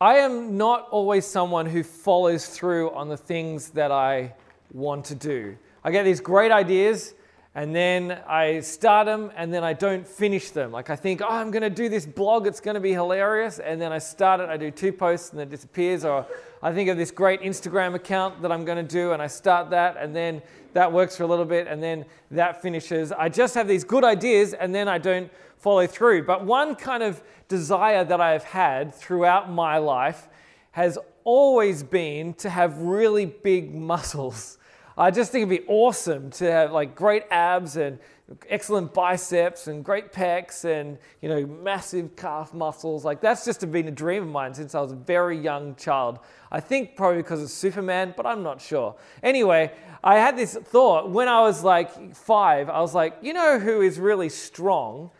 I am not always someone who follows through on the things that I want to do. I get these great ideas and then I start them and then I don't finish them. Like I think, oh, I'm going to do this blog, it's going to be hilarious. And then I start it, I do two posts and it disappears. Or I think of this great Instagram account that I'm going to do and I start that and then that works for a little bit and then that finishes. I just have these good ideas and then I don't follow through. But one kind of desire that I've had throughout my life has always been to have really big muscles. I just think it'd be awesome to have like great abs and excellent biceps and great pecs and you know massive calf muscles. Like that's just been a dream of mine since I was a very young child. I think probably because of Superman, but I'm not sure. Anyway, I had this thought when I was like five. I was like, you know who is really strong?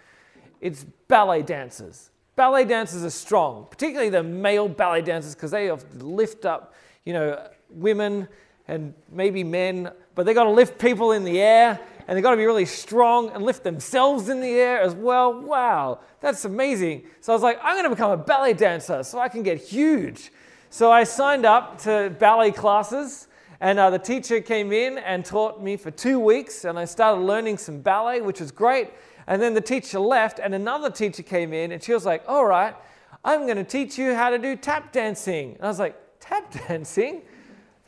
It's ballet dancers. Ballet dancers are strong, particularly the male ballet dancers, because they lift up, you know, women and maybe men, but they've got to lift people in the air and they've got to be really strong and lift themselves in the air as well. Wow, that's amazing. So I was like, I'm going to become a ballet dancer so I can get huge. So I signed up to ballet classes, and uh, the teacher came in and taught me for two weeks, and I started learning some ballet, which was great. And then the teacher left, and another teacher came in, and she was like, All right, I'm going to teach you how to do tap dancing. And I was like, Tap dancing?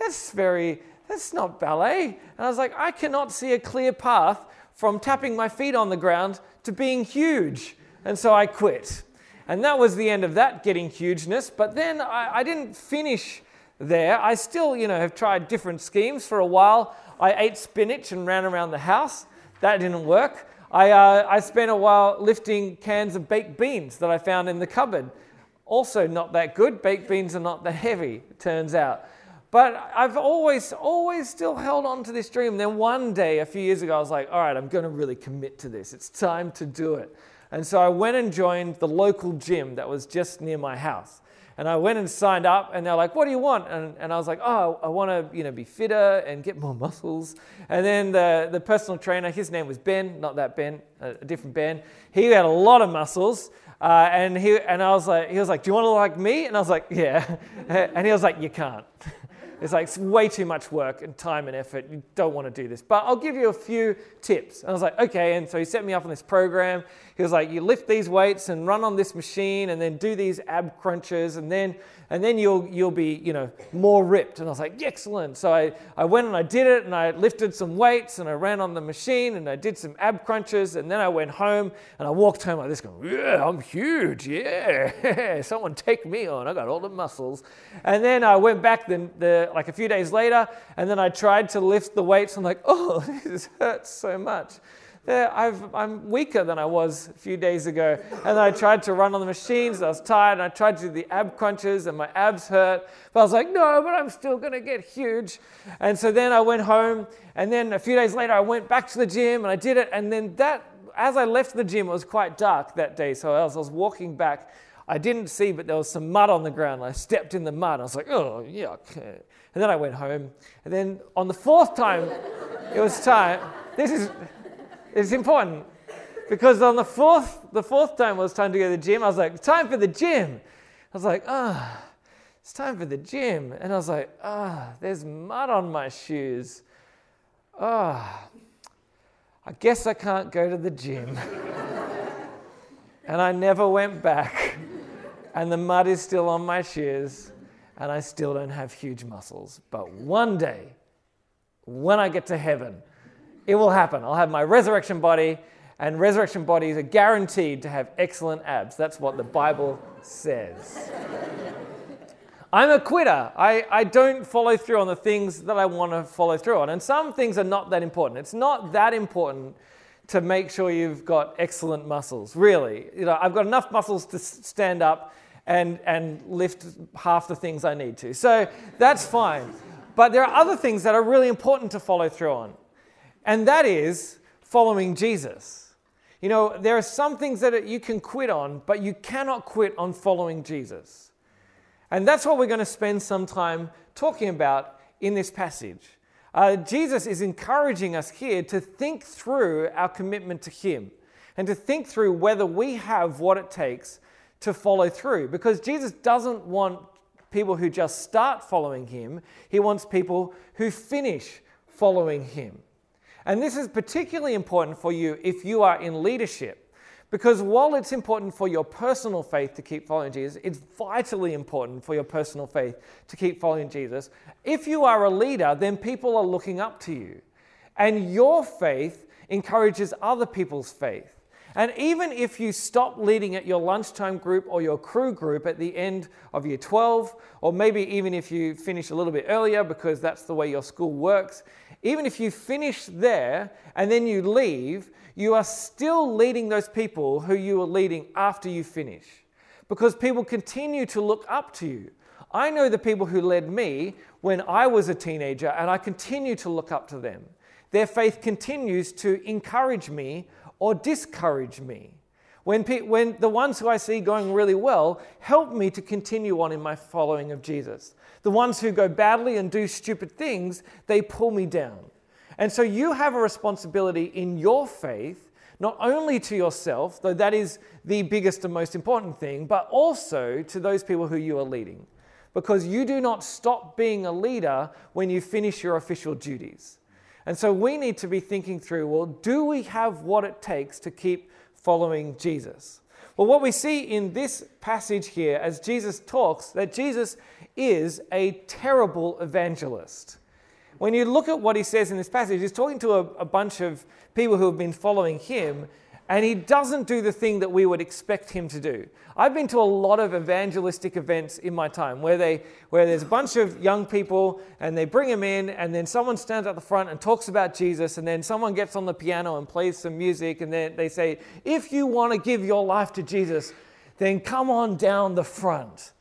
That's very, that's not ballet. And I was like, I cannot see a clear path from tapping my feet on the ground to being huge. And so I quit. And that was the end of that getting hugeness. But then I, I didn't finish there. I still, you know, have tried different schemes for a while. I ate spinach and ran around the house. That didn't work. I, uh, I spent a while lifting cans of baked beans that I found in the cupboard. Also, not that good. Baked beans are not that heavy, it turns out. But I've always, always still held on to this dream. Then one day, a few years ago, I was like, all right, I'm going to really commit to this. It's time to do it. And so I went and joined the local gym that was just near my house. And I went and signed up, and they're like, "What do you want?" And, and I was like, "Oh, I want to, you know, be fitter and get more muscles." And then the, the personal trainer, his name was Ben, not that Ben, a, different Ben. He had a lot of muscles, uh, and he and I was like, he was like, "Do you want to look like me?" And I was like, "Yeah." and he was like, "You can't." It's like it's way too much work and time and effort. You don't want to do this. But I'll give you a few tips. And I was like, okay. And so he set me up on this program. He was like, you lift these weights and run on this machine and then do these ab crunches and then and then you'll you'll be you know more ripped. And i was like excellent. So I, I went and i did it and i lifted some weights and i ran on the machine and i did some ab crunches and then i went home and i walked home like this going yeah i'm huge yeah. Someone take me on. I got all the muscles. And then i went back the, the like a few days later and then i tried to lift the weights. I'm like oh this hurts so much i am weaker than I was a few days ago. And I tried to run on the machines. I was tired. And I tried to do the ab crunches, and my abs hurt. But I was like, no, but I'm still going to get huge. And so then I went home. And then a few days later, I went back to the gym and I did it. And then that, as I left the gym, it was quite dark that day. So as I was walking back, I didn't see, but there was some mud on the ground. I stepped in the mud. I was like, oh, yuck. And then I went home. And then on the fourth time, it was time. This is it's important because on the fourth, the fourth time it was time to go to the gym, I was like, time for the gym. I was like, ah, oh, it's time for the gym. And I was like, ah, oh, there's mud on my shoes. Ah, oh, I guess I can't go to the gym. and I never went back. And the mud is still on my shoes. And I still don't have huge muscles. But one day, when I get to heaven, it will happen. I'll have my resurrection body, and resurrection bodies are guaranteed to have excellent abs. That's what the Bible says. I'm a quitter. I, I don't follow through on the things that I want to follow through on. And some things are not that important. It's not that important to make sure you've got excellent muscles, really. You know, I've got enough muscles to stand up and, and lift half the things I need to. So that's fine. But there are other things that are really important to follow through on and that is following Jesus. You know, there are some things that you can quit on, but you cannot quit on following Jesus. And that's what we're going to spend some time talking about in this passage. Uh, Jesus is encouraging us here to think through our commitment to Him and to think through whether we have what it takes to follow through because Jesus doesn't want people who just start following him, he wants people who finish following him. And this is particularly important for you if you are in leadership. Because while it's important for your personal faith to keep following Jesus, it's vitally important for your personal faith to keep following Jesus. If you are a leader, then people are looking up to you. And your faith encourages other people's faith. And even if you stop leading at your lunchtime group or your Cru group at the end of year 12, or maybe even if you finish a little bit earlier because that's the way your school works, even if you finish there and then you leave, you are still leading those people who you are leading after you finish because people continue to look up to you. I know the people who led me when I was a teenager, and I continue to look up to them. Their faith continues to encourage me or discourage me. When, pe- when the ones who I see going really well help me to continue on in my following of Jesus. The ones who go badly and do stupid things, they pull me down. And so you have a responsibility in your faith, not only to yourself, though that is the biggest and most important thing, but also to those people who you are leading. Because you do not stop being a leader when you finish your official duties. And so we need to be thinking through well, do we have what it takes to keep following Jesus? Well, what we see in this passage here as Jesus talks, that Jesus is a terrible evangelist. When you look at what he says in this passage, he's talking to a, a bunch of people who have been following him, and he doesn't do the thing that we would expect him to do. I've been to a lot of evangelistic events in my time where, they, where there's a bunch of young people and they bring them in, and then someone stands at the front and talks about Jesus, and then someone gets on the piano and plays some music, and then they say, If you want to give your life to Jesus, then come on down the front.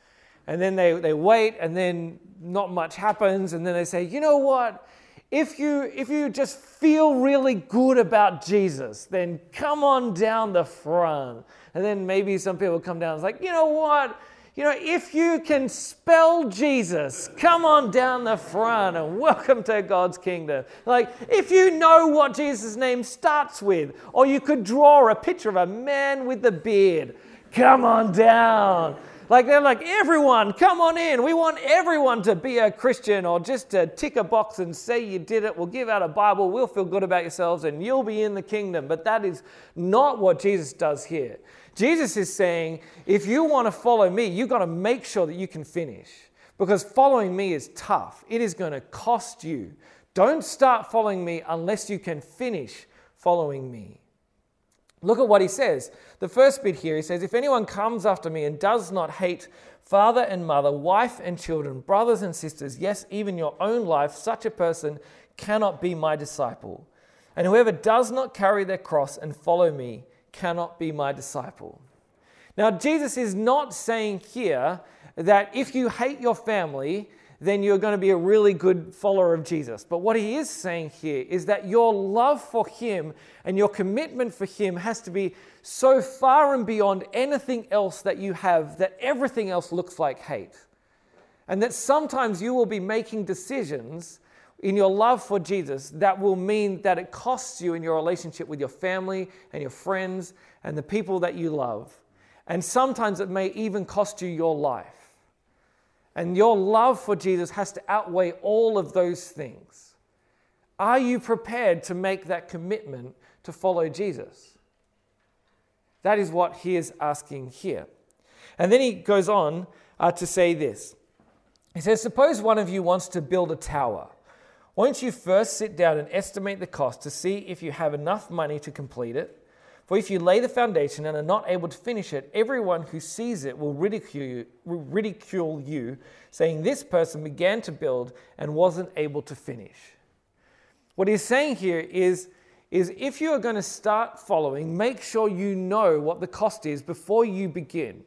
And then they, they wait, and then not much happens, and then they say, You know what? If you if you just feel really good about Jesus, then come on down the front. And then maybe some people come down and it's like, you know what? You know, if you can spell Jesus, come on down the front and welcome to God's kingdom. Like, if you know what Jesus' name starts with, or you could draw a picture of a man with a beard, come on down. Like they're like, everyone, come on in. We want everyone to be a Christian or just to tick a box and say you did it. We'll give out a Bible. We'll feel good about yourselves and you'll be in the kingdom. But that is not what Jesus does here. Jesus is saying, if you want to follow me, you've got to make sure that you can finish because following me is tough. It is going to cost you. Don't start following me unless you can finish following me. Look at what he says. The first bit here, he says, If anyone comes after me and does not hate father and mother, wife and children, brothers and sisters, yes, even your own life, such a person cannot be my disciple. And whoever does not carry their cross and follow me cannot be my disciple. Now, Jesus is not saying here that if you hate your family, then you're going to be a really good follower of Jesus. But what he is saying here is that your love for him and your commitment for him has to be so far and beyond anything else that you have that everything else looks like hate. And that sometimes you will be making decisions in your love for Jesus that will mean that it costs you in your relationship with your family and your friends and the people that you love. And sometimes it may even cost you your life. And your love for Jesus has to outweigh all of those things. Are you prepared to make that commitment to follow Jesus? That is what he is asking here. And then he goes on uh, to say this He says, Suppose one of you wants to build a tower. Won't you first sit down and estimate the cost to see if you have enough money to complete it? For if you lay the foundation and are not able to finish it, everyone who sees it will ridicule you, will ridicule you, saying, This person began to build and wasn't able to finish. What he's saying here is, is if you are going to start following, make sure you know what the cost is before you begin.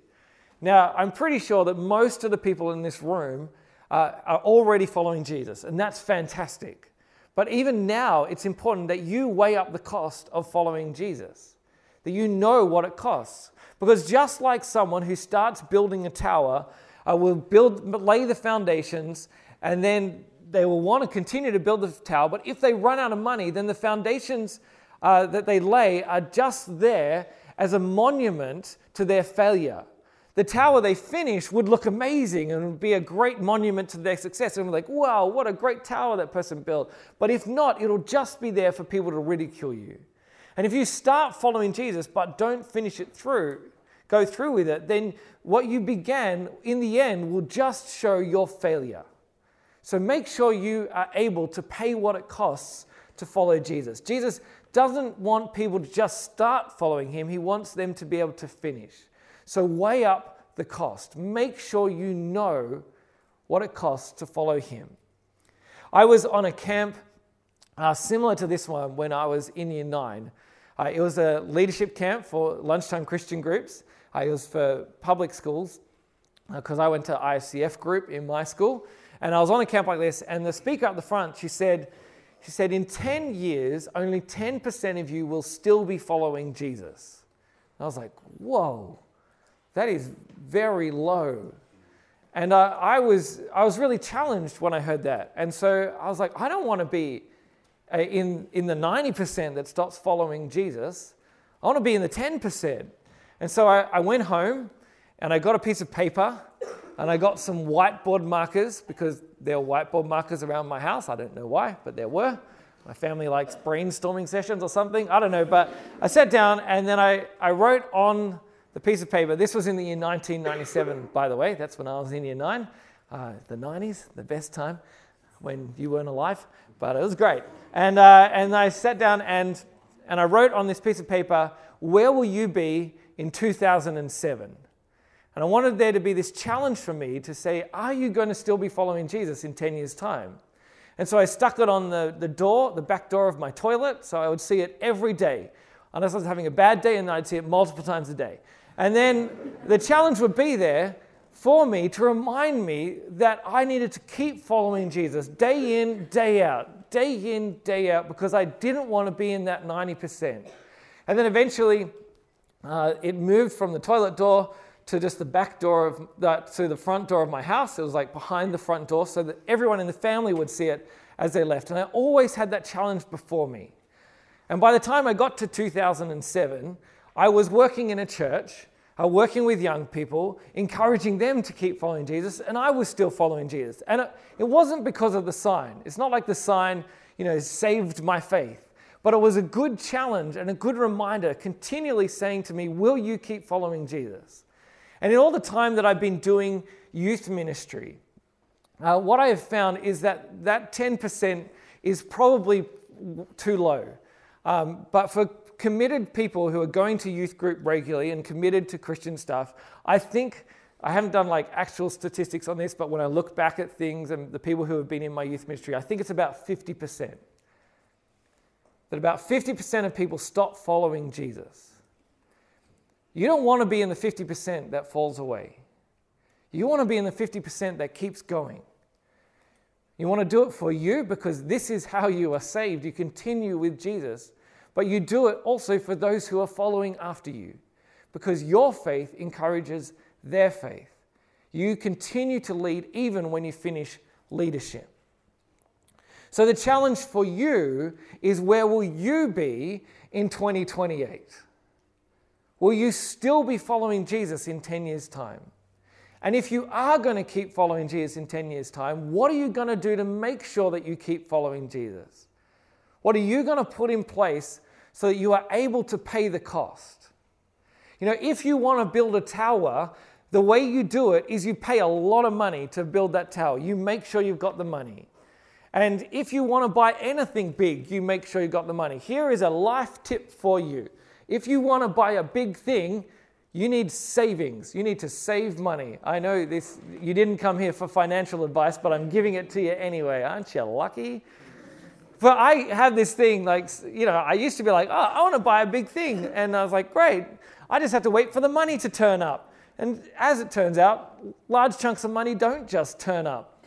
Now, I'm pretty sure that most of the people in this room uh, are already following Jesus, and that's fantastic. But even now, it's important that you weigh up the cost of following Jesus that you know what it costs. Because just like someone who starts building a tower uh, will build, lay the foundations, and then they will want to continue to build the tower, but if they run out of money, then the foundations uh, that they lay are just there as a monument to their failure. the tower they finish would look amazing and would be a great monument to their success. And we're like, wow, what a great tower that person built. But if not, it'll just be there for people to ridicule you. And if you start following Jesus but don't finish it through, go through with it, then what you began in the end will just show your failure. So make sure you are able to pay what it costs to follow Jesus. Jesus doesn't want people to just start following him, he wants them to be able to finish. So weigh up the cost. Make sure you know what it costs to follow him. I was on a camp uh, similar to this one when I was in year nine. Uh, it was a leadership camp for lunchtime Christian groups. Uh, it was for public schools because uh, I went to ISCF group in my school. And I was on a camp like this, and the speaker up the front, she said, she said, in 10 years, only 10% of you will still be following Jesus. And I was like, whoa, that is very low. And I, I, was, I was really challenged when I heard that. And so I was like, I don't want to be in, in the 90% that stops following Jesus. I want to be in the 10%. And so I, I went home and I got a piece of paper and I got some whiteboard markers because there were whiteboard markers around my house. I don't know why, but there were. My family likes brainstorming sessions or something. I don't know. But I sat down and then I, I wrote on the piece of paper. This was in the year 1997, by the way. That's when I was in year nine. Uh, the 90s, the best time when you weren't alive, but it was great. And, uh, and I sat down and, and I wrote on this piece of paper, Where will you be in 2007? And I wanted there to be this challenge for me to say, Are you going to still be following Jesus in 10 years' time? And so I stuck it on the, the door, the back door of my toilet, so I would see it every day. Unless I was having a bad day, and I'd see it multiple times a day. And then the challenge would be there for me to remind me that I needed to keep following Jesus day in, day out, day in, day out, because I didn't want to be in that 90%. And then eventually, uh, it moved from the toilet door to just the back door of that to the front door of my house. It was like behind the front door so that everyone in the family would see it as they left. And I always had that challenge before me. And by the time I got to 2007, I was working in a church, uh, working with young people, encouraging them to keep following Jesus, and I was still following Jesus. And it, it wasn't because of the sign. It's not like the sign, you know, saved my faith. But it was a good challenge and a good reminder, continually saying to me, Will you keep following Jesus? And in all the time that I've been doing youth ministry, uh, what I have found is that that 10% is probably too low. Um, but for committed people who are going to youth group regularly and committed to Christian stuff, I think I haven't done like actual statistics on this, but when I look back at things and the people who have been in my youth ministry, I think it's about 50%. That about 50% of people stop following Jesus. You don't want to be in the 50% that falls away. You want to be in the 50% that keeps going. You want to do it for you because this is how you are saved. You continue with Jesus, but you do it also for those who are following after you because your faith encourages their faith. You continue to lead even when you finish leadership. So the challenge for you is where will you be in 2028? Will you still be following Jesus in 10 years' time? And if you are going to keep following Jesus in 10 years' time, what are you going to do to make sure that you keep following Jesus? What are you going to put in place so that you are able to pay the cost? You know, if you want to build a tower, the way you do it is you pay a lot of money to build that tower. You make sure you've got the money. And if you want to buy anything big, you make sure you've got the money. Here is a life tip for you. If you want to buy a big thing, you need savings. You need to save money. I know this, you didn't come here for financial advice, but I'm giving it to you anyway. Aren't you lucky? But I have this thing, like, you know, I used to be like, oh, I want to buy a big thing. And I was like, great. I just have to wait for the money to turn up. And as it turns out, large chunks of money don't just turn up.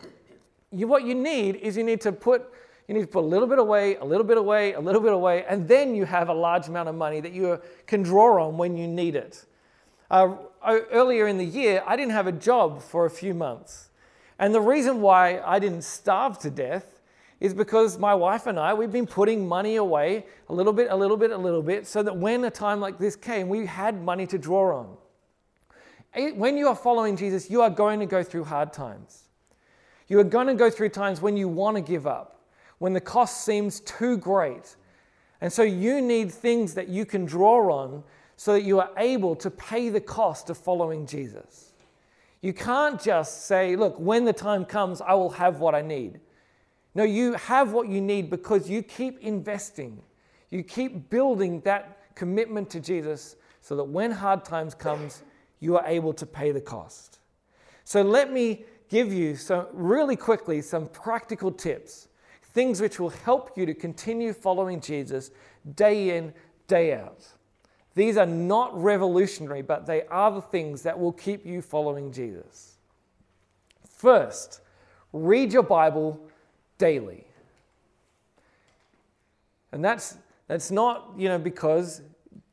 You, what you need is you need to put you need to put a little bit away, a little bit away, a little bit away, and then you have a large amount of money that you can draw on when you need it. Uh, earlier in the year, I didn't have a job for a few months. And the reason why I didn't starve to death is because my wife and I, we've been putting money away a little bit, a little bit, a little bit, so that when a time like this came, we had money to draw on. When you are following Jesus, you are going to go through hard times. You are going to go through times when you want to give up, when the cost seems too great. And so you need things that you can draw on so that you are able to pay the cost of following Jesus. You can't just say, look, when the time comes, I will have what I need. No, you have what you need because you keep investing. You keep building that commitment to Jesus so that when hard times comes, you are able to pay the cost. So let me give you some really quickly some practical tips, things which will help you to continue following Jesus day in, day out. These are not revolutionary, but they are the things that will keep you following Jesus. First, read your Bible daily. And that's, that's not, you know, because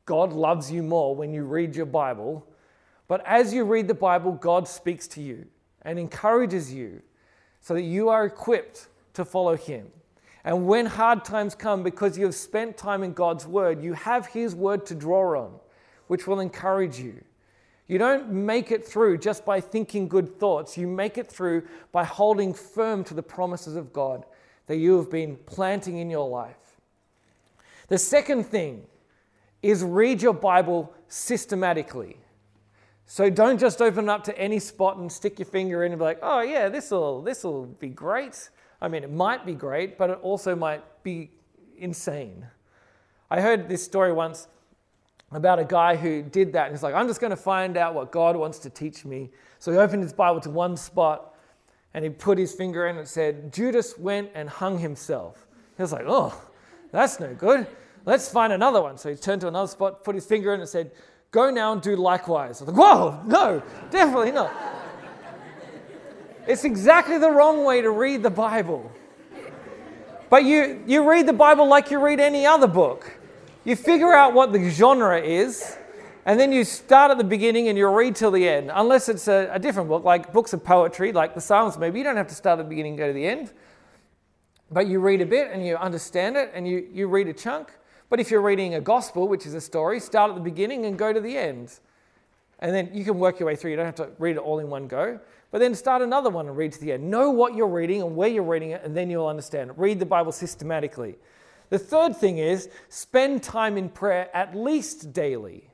God loves you more when you read your Bible, but as you read the Bible, God speaks to you and encourages you so that you are equipped to follow Him. And when hard times come, because you have spent time in God's Word, you have His Word to draw on, which will encourage you. You don't make it through just by thinking good thoughts. You make it through by holding firm to the promises of God that you have been planting in your life. The second thing is read your Bible systematically. So don't just open it up to any spot and stick your finger in and be like, oh yeah, this'll this'll be great. I mean, it might be great, but it also might be insane. I heard this story once about a guy who did that. And he's like, I'm just going to find out what God wants to teach me. So he opened his Bible to one spot and he put his finger in and said, Judas went and hung himself. He was like, oh, that's no good. Let's find another one. So he turned to another spot, put his finger in and said, Go now and do likewise. I was like, whoa, no, definitely not. it's exactly the wrong way to read the Bible. But you, you read the Bible like you read any other book. You figure out what the genre is, and then you start at the beginning and you read till the end. Unless it's a, a, different book, like books of poetry, like the Psalms, maybe you don't have to start at the beginning and go to the end. But you read a bit and you understand it and you, you read a chunk. But if you're reading a gospel, which is a story, start at the beginning and go to the end. And then you can work your way through. You don't have to read it all in one go. But then start another one and read to the end. Know what you're reading and where you're reading it, and then you'll understand it. Read the Bible systematically. The third thing is spend time in prayer at least daily.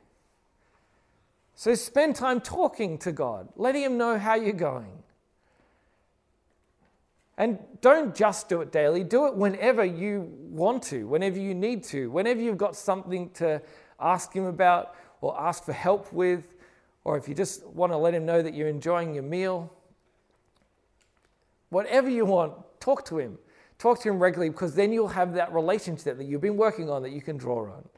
So spend time talking to God, letting Him know how you're going. And don't just do it daily, do it whenever you want to, whenever you need to, whenever you've got something to ask Him about or ask for help with, or if you just want to let Him know that you're enjoying your meal. Whatever you want, talk to Him. Talk to him regularly because then you'll have that relationship that you've been working on that you can draw on.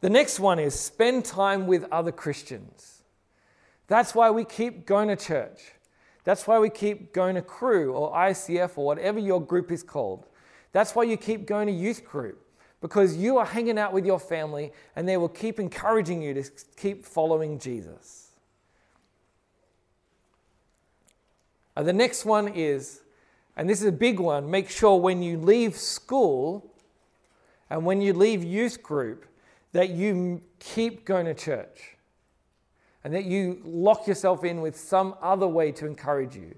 The next one is spend time with other Christians. That's why we keep going to church. That's why we keep going to Cru or ISCF or whatever your group is called. That's why you keep going to youth group because you are hanging out with your family and they will keep encouraging you to keep following Jesus. Uh, the next one is and this is a big one, make sure when you leave school and when you leave youth group that you keep going to church and that you lock yourself in with some other way to encourage you.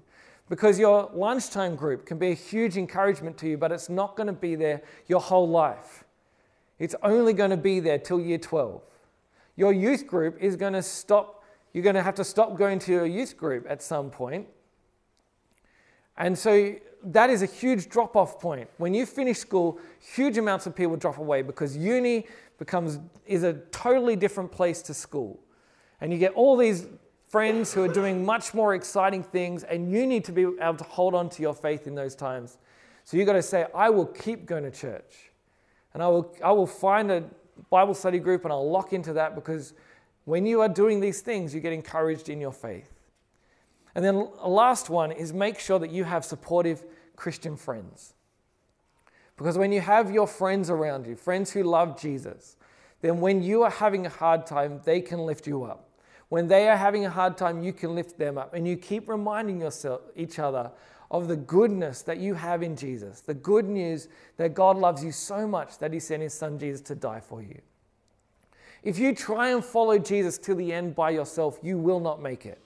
Because your lunchtime group can be a huge encouragement to you, but it's not going to be there your whole life. It's only going to be there till year 12. Your youth group is going to stop, you're going to have to stop going to your youth group at some point. And so that is a huge drop off point. When you finish school, huge amounts of people drop away because uni becomes is a totally different place to school. And you get all these friends who are doing much more exciting things, and you need to be able to hold on to your faith in those times. So you've got to say, I will keep going to church. And I will, I will find a Bible study group and I'll lock into that because when you are doing these things, you get encouraged in your faith. And then the last one is make sure that you have supportive Christian friends. Because when you have your friends around you, friends who love Jesus, then when you are having a hard time, they can lift you up. When they are having a hard time, you can lift them up. And you keep reminding yourself, each other of the goodness that you have in Jesus, the good news that God loves you so much that He sent His Son Jesus to die for you. If you try and follow Jesus to the end by yourself, you will not make it.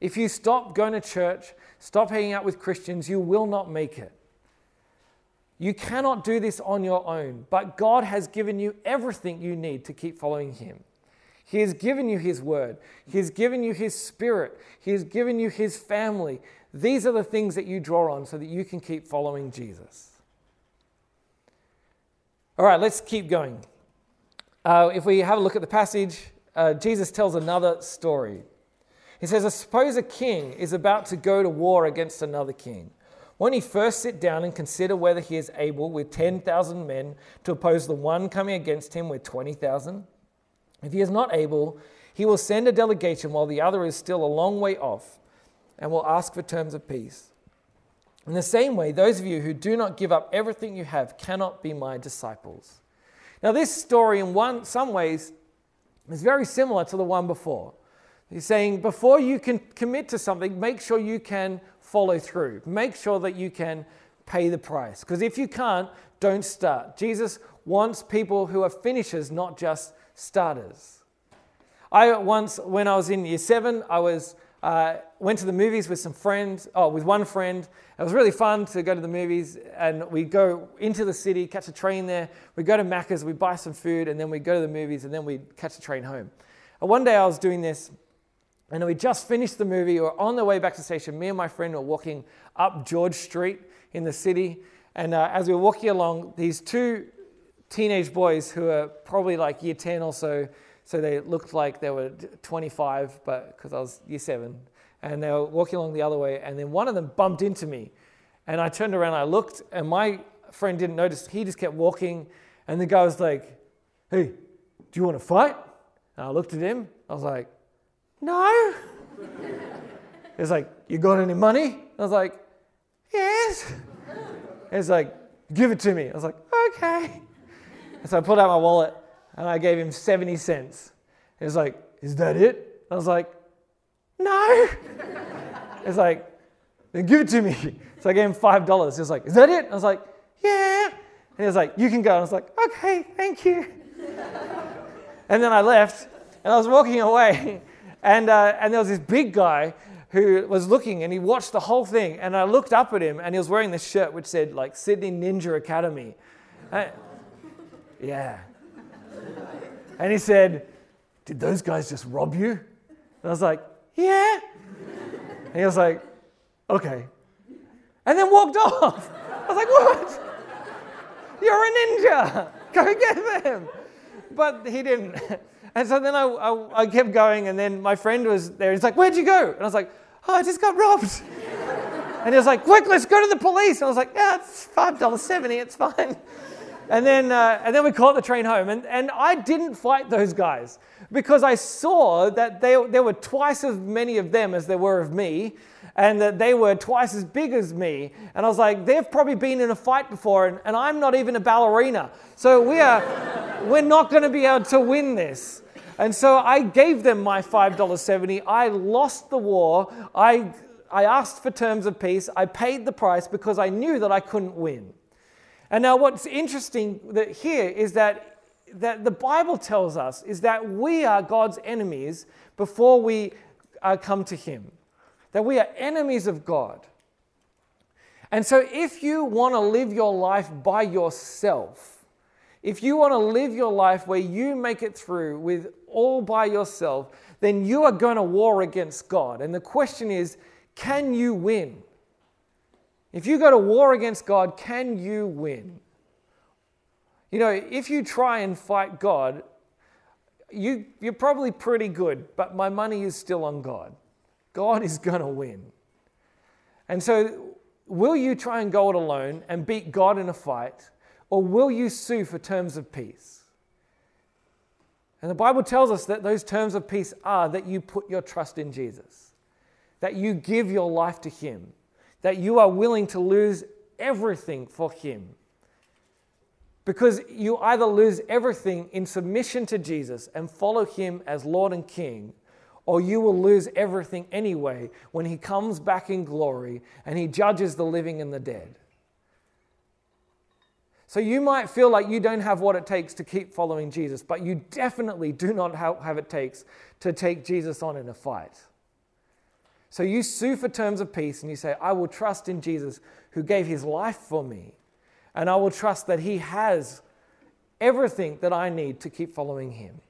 If you stop going to church, stop hanging out with Christians, you will not make it. You cannot do this on your own, but God has given you everything you need to keep following Him. He has given you His word, He has given you His spirit, He has given you His family. These are the things that you draw on so that you can keep following Jesus. All right, let's keep going. Uh, if we have a look at the passage, uh, Jesus tells another story. He says, Suppose a king is about to go to war against another king. Won't he first sit down and consider whether he is able with 10,000 men to oppose the one coming against him with 20,000? If he is not able, he will send a delegation while the other is still a long way off and will ask for terms of peace. In the same way, those of you who do not give up everything you have cannot be my disciples. Now, this story, in one, some ways, is very similar to the one before. He's saying, before you can commit to something, make sure you can follow through. Make sure that you can pay the price. Because if you can't, don't start. Jesus wants people who are finishers, not just starters. I once, when I was in year seven, I was uh, went to the movies with some friends, oh, with one friend. It was really fun to go to the movies, and we go into the city, catch a train there. We go to Macca's, we buy some food, and then we go to the movies, and then we catch a train home. And one day I was doing this, and we just finished the movie. We were on the way back to the station. Me and my friend were walking up George Street in the city. And uh, as we were walking along, these two teenage boys who are probably like year 10 or so, so they looked like they were 25, but because I was year seven, and they were walking along the other way. And then one of them bumped into me. And I turned around, I looked, and my friend didn't notice. He just kept walking. And the guy was like, Hey, do you want to fight? And I looked at him. I was like, no. He's like, You got any money? I was like, Yes. He's like, Give it to me. I was like, Okay. And so I pulled out my wallet and I gave him 70 cents. He was like, Is that it? I was like, No. He's like, Then give it to me. So I gave him $5. He was like, Is that it? I was like, Yeah. And he was like, You can go. I was like, Okay, thank you. and then I left and I was walking away. And, uh, and there was this big guy who was looking and he watched the whole thing. And I looked up at him and he was wearing this shirt which said, like, Sydney Ninja Academy. And, yeah. And he said, Did those guys just rob you? And I was like, Yeah. And he was like, Okay. And then walked off. I was like, What? You're a ninja. Go get them. But he didn't. And so then I, I, I, kept going, and then my friend was there. He's like, Where'd you go? And I was like, Oh, I just got robbed. and he was like, Quick, let's go to the police. And I was like, Yeah, it's $5.70, it's fine. And then, uh, and then we caught the train home. And, and I didn't fight those guys because I saw that they, there were twice as many of them as there were of me, and that they were twice as big as me. And I was like, they've probably been in a fight before, and, and I'm not even a ballerina. So we are, we're not going to be able to win this. And so I gave them my $5.70. I lost the war. I, I asked for terms of peace. I paid the price because I knew that I couldn't win. And now, what's interesting that here is that, that the Bible tells us is that we are God's enemies before we uh, come to Him, that we are enemies of God. And so, if you want to live your life by yourself, if you want to live your life where you make it through with all by yourself, then you are going to war against God. And the question is, can you win? If you go to war against God, can you win? You know, if you try and fight God, you, you're probably pretty good, but my money is still on God. God is going to win. And so, will you try and go it alone and beat God in a fight? Or will you sue for terms of peace? And the Bible tells us that those terms of peace are that you put your trust in Jesus, that you give your life to Him, that you are willing to lose everything for Him. Because you either lose everything in submission to Jesus and follow Him as Lord and King, or you will lose everything anyway when He comes back in glory and He judges the living and the dead. So you might feel like you don't have what it takes to keep following Jesus, but you definitely do not have, it takes to take Jesus on in a fight. So you sue for terms of peace and you say, I will trust in Jesus who gave his life for me, and I will trust that he has everything that I need to keep following him.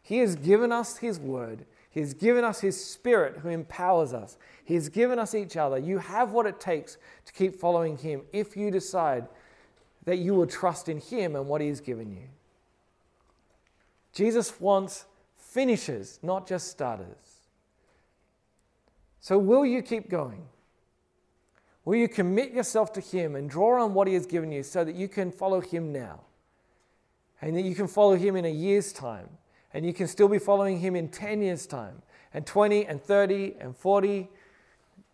He has given us his word. He has given us His Spirit who empowers us. He has given us each other. You have what it takes to keep following Him if you decide that you will trust in Him and what He has given you. Jesus wants finishers, not just starters. So, will you keep going? Will you commit yourself to Him and draw on what He has given you so that you can follow Him now? And that you can follow Him in a year's time and you can still be following him in 10 years' time, and 20, and 30, and 40,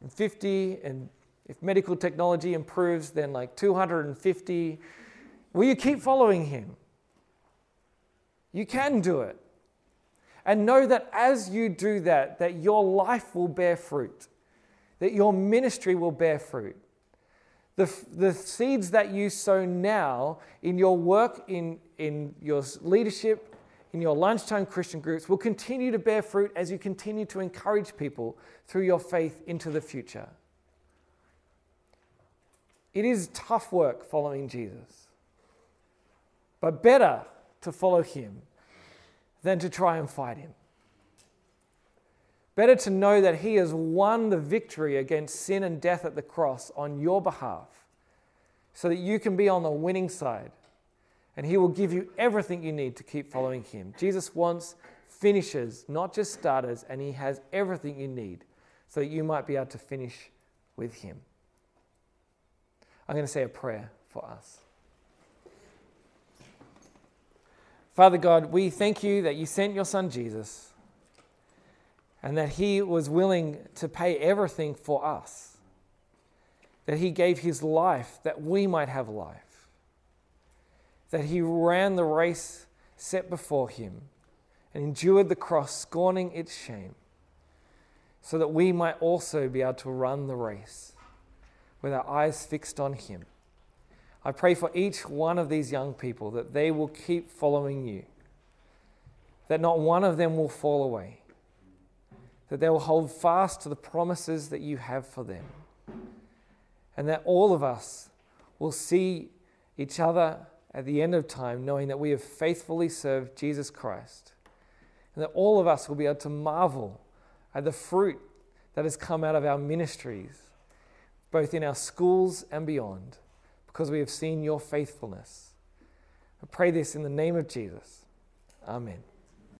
and 50, and if medical technology improves, then like 250. Will you keep following him? You can do it. And know that as you do that, that your life will bear fruit, that your ministry will bear fruit. The, the seeds that you sow now in your work, in, in your leadership, in your lunchtime Christian groups will continue to bear fruit as you continue to encourage people through your faith into the future. It is tough work following Jesus, but better to follow him than to try and fight him. Better to know that he has won the victory against sin and death at the cross on your behalf so that you can be on the winning side and He will give you everything you need to keep following Him. Jesus wants finishers, not just starters, and He has everything you need so that you might be able to finish with Him. I'm going to say a prayer for us. Father God, we thank you that you sent your Son Jesus and that He was willing to pay everything for us, that He gave His life that we might have life that he ran the race set before him and endured the cross, scorning its shame, so that we might also be able to run the race with our eyes fixed on him. I pray for each one of these young people that they will keep following you, that not one of them will fall away, that they will hold fast to the promises that you have for them, and that all of us will see each other at the end of time, knowing that we have faithfully served Jesus Christ, and that all of us will be able to marvel at the fruit that has come out of our ministries, both in our schools and beyond, because we have seen your faithfulness. I pray this in the name of Jesus. Amen.